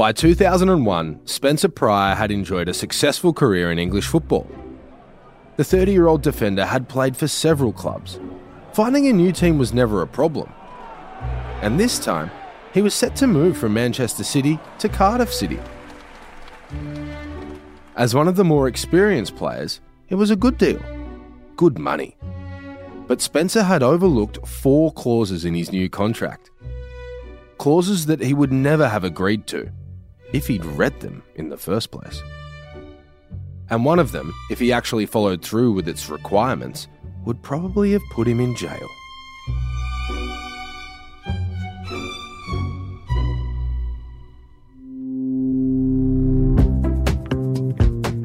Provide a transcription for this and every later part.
By 2001, Spencer Prior had enjoyed a successful career in English football. The 30 year old defender had played for several clubs. Finding a new team was never a problem. And this time, he was set to move from Manchester City to Cardiff City. As one of the more experienced players, it was a good deal. Good money. But Spencer had overlooked four clauses in his new contract. Clauses that he would never have agreed to if he'd read them in the first place. And one of them, if he actually followed through with its requirements, would probably have put him in jail.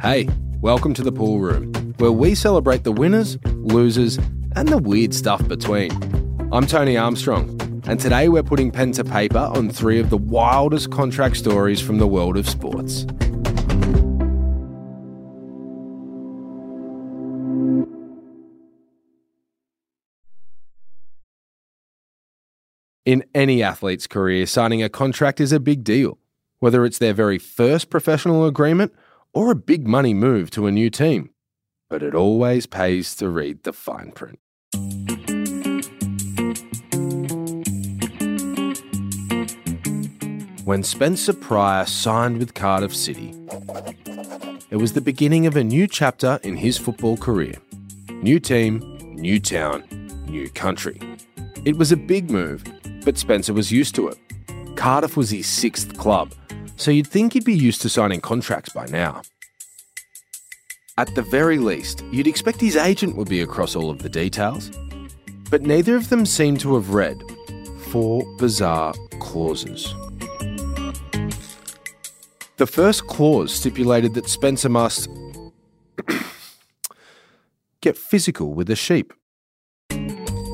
Hey, welcome to the pool room, where we celebrate the winners, losers, and the weird stuff between. I'm Tony Armstrong, and today we're putting pen to paper on three of the wildest contract stories from the world of sports. In any athlete's career, signing a contract is a big deal, whether it's their very first professional agreement or a big money move to a new team. But it always pays to read the fine print. When Spencer Prior signed with Cardiff City, it was the beginning of a new chapter in his football career. New team, new town, new country. It was a big move, but Spencer was used to it. Cardiff was his sixth club, so you'd think he'd be used to signing contracts by now. At the very least, you'd expect his agent would be across all of the details. But neither of them seemed to have read four bizarre clauses. The first clause stipulated that Spencer must get physical with a sheep. The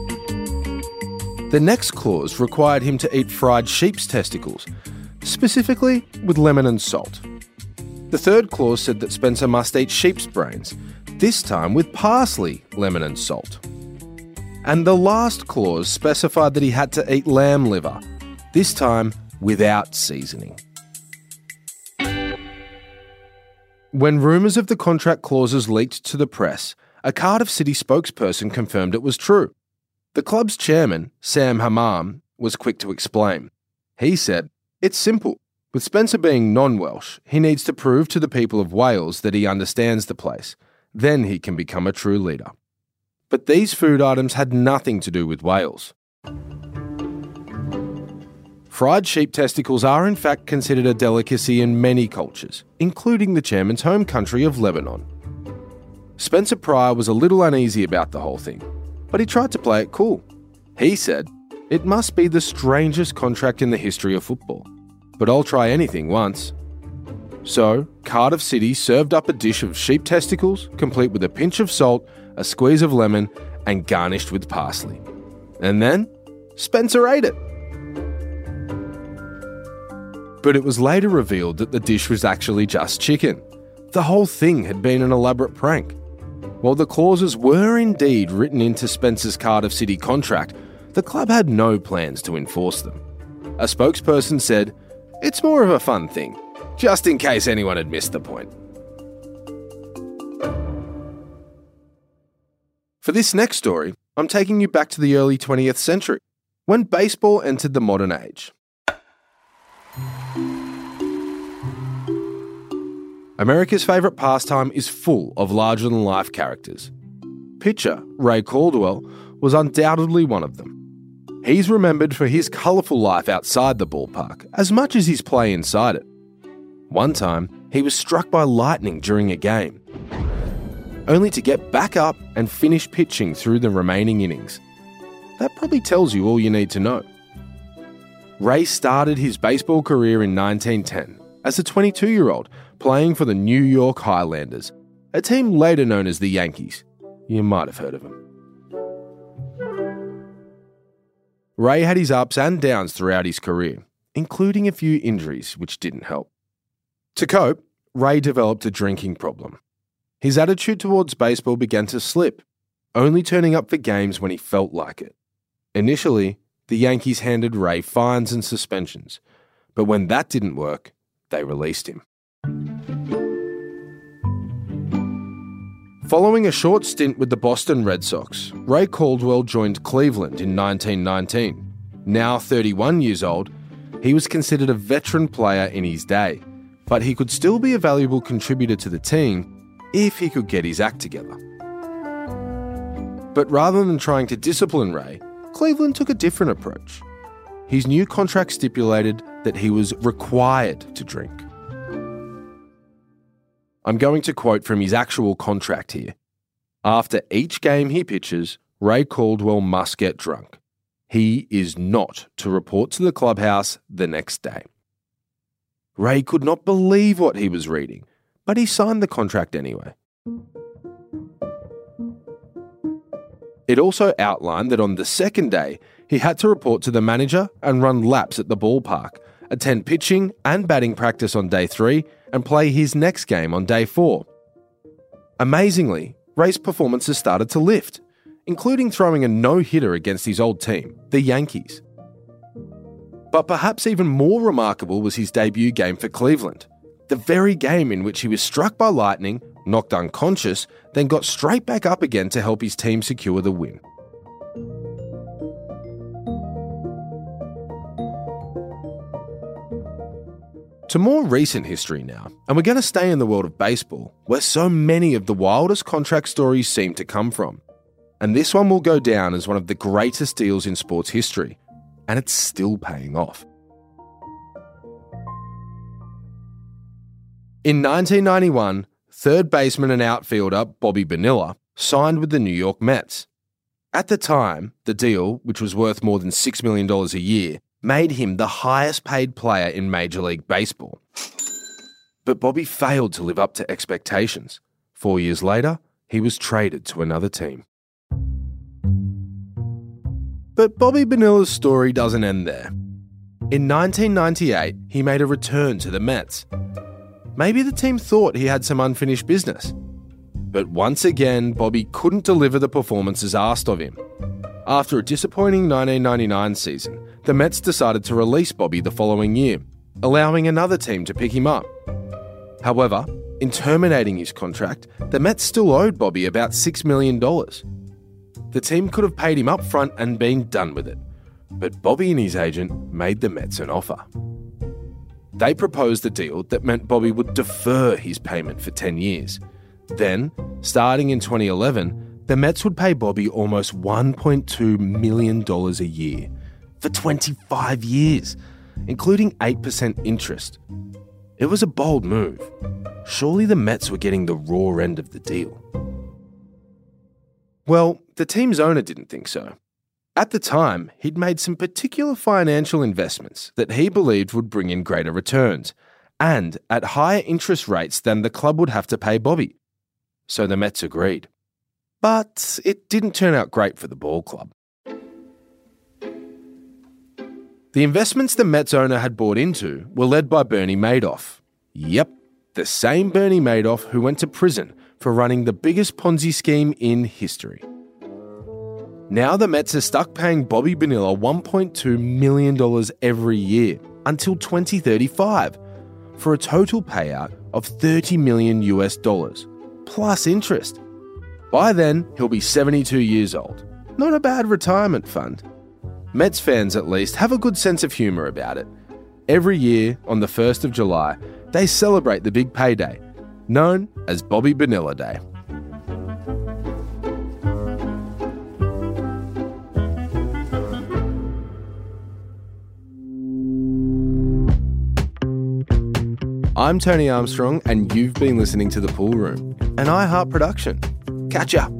next clause required him to eat fried sheep's testicles, specifically with lemon and salt. The third clause said that Spencer must eat sheep's brains, this time with parsley, lemon, and salt. And the last clause specified that he had to eat lamb liver, this time without seasoning. When rumours of the contract clauses leaked to the press, a Cardiff City spokesperson confirmed it was true. The club's chairman, Sam Hammam, was quick to explain. He said, It's simple. With Spencer being non Welsh, he needs to prove to the people of Wales that he understands the place. Then he can become a true leader. But these food items had nothing to do with Wales. Fried sheep testicles are in fact considered a delicacy in many cultures, including the chairman's home country of Lebanon. Spencer Prior was a little uneasy about the whole thing, but he tried to play it cool. He said, It must be the strangest contract in the history of football but I'll try anything once. So, Cardiff City served up a dish of sheep testicles, complete with a pinch of salt, a squeeze of lemon, and garnished with parsley. And then, Spencer ate it. But it was later revealed that the dish was actually just chicken. The whole thing had been an elaborate prank. While the clauses were indeed written into Spencer's Cardiff City contract, the club had no plans to enforce them. A spokesperson said, it's more of a fun thing, just in case anyone had missed the point. For this next story, I'm taking you back to the early 20th century, when baseball entered the modern age. America's favourite pastime is full of larger than life characters. Pitcher Ray Caldwell was undoubtedly one of them. He's remembered for his colourful life outside the ballpark as much as his play inside it. One time, he was struck by lightning during a game, only to get back up and finish pitching through the remaining innings. That probably tells you all you need to know. Ray started his baseball career in 1910 as a 22 year old playing for the New York Highlanders, a team later known as the Yankees. You might have heard of them. Ray had his ups and downs throughout his career, including a few injuries which didn't help. To cope, Ray developed a drinking problem. His attitude towards baseball began to slip, only turning up for games when he felt like it. Initially, the Yankees handed Ray fines and suspensions, but when that didn't work, they released him. Following a short stint with the Boston Red Sox, Ray Caldwell joined Cleveland in 1919. Now 31 years old, he was considered a veteran player in his day, but he could still be a valuable contributor to the team if he could get his act together. But rather than trying to discipline Ray, Cleveland took a different approach. His new contract stipulated that he was required to drink. I'm going to quote from his actual contract here. After each game he pitches, Ray Caldwell must get drunk. He is not to report to the clubhouse the next day. Ray could not believe what he was reading, but he signed the contract anyway. It also outlined that on the second day, he had to report to the manager and run laps at the ballpark, attend pitching and batting practice on day three, and play his next game on day four. Amazingly, Ray's performances started to lift, including throwing a no hitter against his old team, the Yankees. But perhaps even more remarkable was his debut game for Cleveland, the very game in which he was struck by lightning, knocked unconscious, then got straight back up again to help his team secure the win. To more recent history now, and we're going to stay in the world of baseball, where so many of the wildest contract stories seem to come from. And this one will go down as one of the greatest deals in sports history, and it's still paying off. In 1991, third baseman and outfielder Bobby Bonilla signed with the New York Mets. At the time, the deal, which was worth more than $6 million a year, made him the highest paid player in Major League Baseball. But Bobby failed to live up to expectations. Four years later, he was traded to another team. But Bobby Bonilla's story doesn't end there. In 1998, he made a return to the Mets. Maybe the team thought he had some unfinished business. But once again, Bobby couldn't deliver the performances asked of him. After a disappointing 1999 season, the Mets decided to release Bobby the following year, allowing another team to pick him up. However, in terminating his contract, the Mets still owed Bobby about $6 million. The team could have paid him up front and been done with it, but Bobby and his agent made the Mets an offer. They proposed a deal that meant Bobby would defer his payment for 10 years. Then, starting in 2011, the Mets would pay Bobby almost $1.2 million a year for 25 years, including 8% interest. It was a bold move. Surely the Mets were getting the raw end of the deal. Well, the team's owner didn't think so. At the time, he'd made some particular financial investments that he believed would bring in greater returns, and at higher interest rates than the club would have to pay Bobby. So the Mets agreed. But it didn't turn out great for the ball club. The investments the Mets owner had bought into were led by Bernie Madoff. Yep, the same Bernie Madoff who went to prison for running the biggest Ponzi scheme in history. Now the Mets are stuck paying Bobby Bonilla $1.2 million every year until 2035 for a total payout of 30 million US dollars plus interest. By then, he'll be 72 years old. Not a bad retirement fund. Mets fans, at least, have a good sense of humour about it. Every year, on the 1st of July, they celebrate the big payday, known as Bobby Bonilla Day. I'm Tony Armstrong, and you've been listening to The Pool Room, an iHeart production. Catch up.